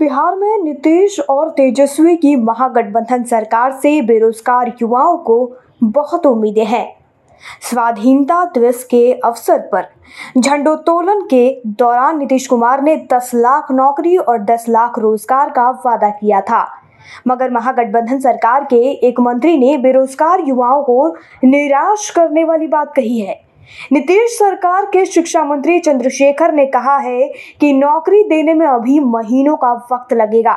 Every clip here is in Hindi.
बिहार में नीतीश और तेजस्वी की महागठबंधन सरकार से बेरोजगार युवाओं को बहुत उम्मीदें हैं। स्वाधीनता दिवस के अवसर पर झंडोत्तोलन के दौरान नीतीश कुमार ने 10 लाख नौकरी और 10 लाख रोज़गार का वादा किया था। मगर महागठबंधन सरकार के एक मंत्री ने बेरोजगार युवाओं को निराश करने वाली बात कही है। नीतीश सरकार के शिक्षा मंत्री चंद्रशेखर ने कहा है कि नौकरी देने में अभी महीनों का वक्त लगेगा।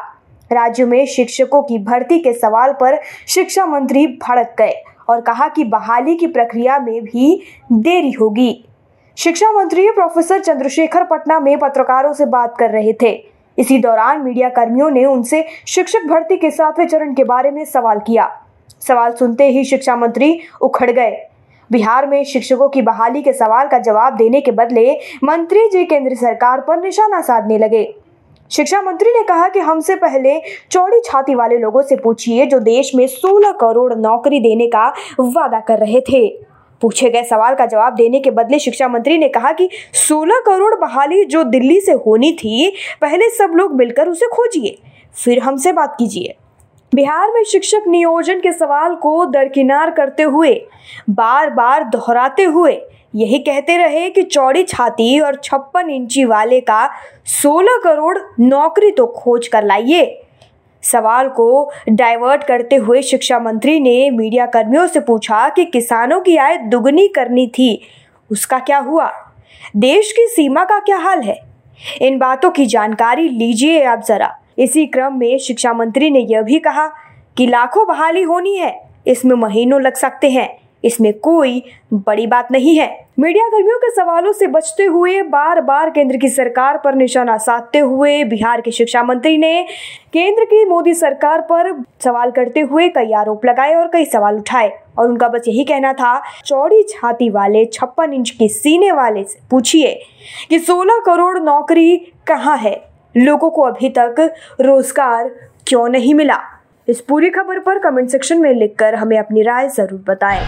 राज्य में शिक्षकों की भर्ती के सवाल पर शिक्षा मंत्री भड़क गए और कहा कि बहाली की प्रक्रिया में भी देरी होगी। शिक्षा मंत्री प्रोफेसर चंद्रशेखर पटना में पत्रकारों से बात कर रहे थे। इसी दौरान मीडिया कर्मियों ने उनसे शिक्षक भर्ती के सातवें चरण के बारे में सवाल किया। सवाल सुनते ही शिक्षा मंत्री उखड़ गए। बिहार में शिक्षकों की बहाली के सवाल का जवाब देने के बदले मंत्री जी केंद्र सरकार पर निशाना साधने लगे। शिक्षा मंत्री ने कहा कि हमसे पहले चौड़ी छाती वाले लोगों से पूछिए जो देश में 16 करोड़ नौकरी देने का वादा कर रहे थे। पूछे गए सवाल का जवाब देने के बदले शिक्षा मंत्री ने कहा कि 16 करोड़ बहाली जो दिल्ली से होनी थी, पहले सब लोग मिलकर उसे खोजिए। फिर हमसे बात कीजिए। बिहार में शिक्षक नियोजन के सवाल को दरकिनार करते हुए बार बार दोहराते हुए, यही कहते रहे कि चौड़ी छाती और छप्पन इंची वाले का 16 करोड़ नौकरी तो खोज कर लाइए। सवाल को डाइवर्ट करते हुए शिक्षा मंत्री ने मीडिया कर्मियों से पूछा कि किसानों की आय दुगनी करनी थी, उसका क्या हुआ? देश की सीमा का क्या हाल है? इन बातों की जानकारी लीजिए आप जरा। इसी क्रम में शिक्षा मंत्री ने यह भी कहा कि लाखों बहाली होनी है। इसमें महीनों लग सकते हैं। इसमें कोई बड़ी बात नहीं है। मीडिया कर्मियों के सवालों से बचते हुए बार बार केंद्र की सरकार पर निशाना साधते हुए बिहार के शिक्षा मंत्री ने केंद्र की मोदी सरकार पर सवाल करते हुए कई आरोप लगाए और कई सवाल उठाए। और उनका बस यही कहना था, चौड़ी छाती वाले छप्पन इंच के सीने वाले से पूछिए कि 16 करोड़ नौकरी कहाँ है? लोगों को अभी तक रोज़गार क्यों नहीं मिला? इस पूरी खबर पर कमेंट सेक्शन में लिखकर हमें अपनी राय ज़रूर बताएँ।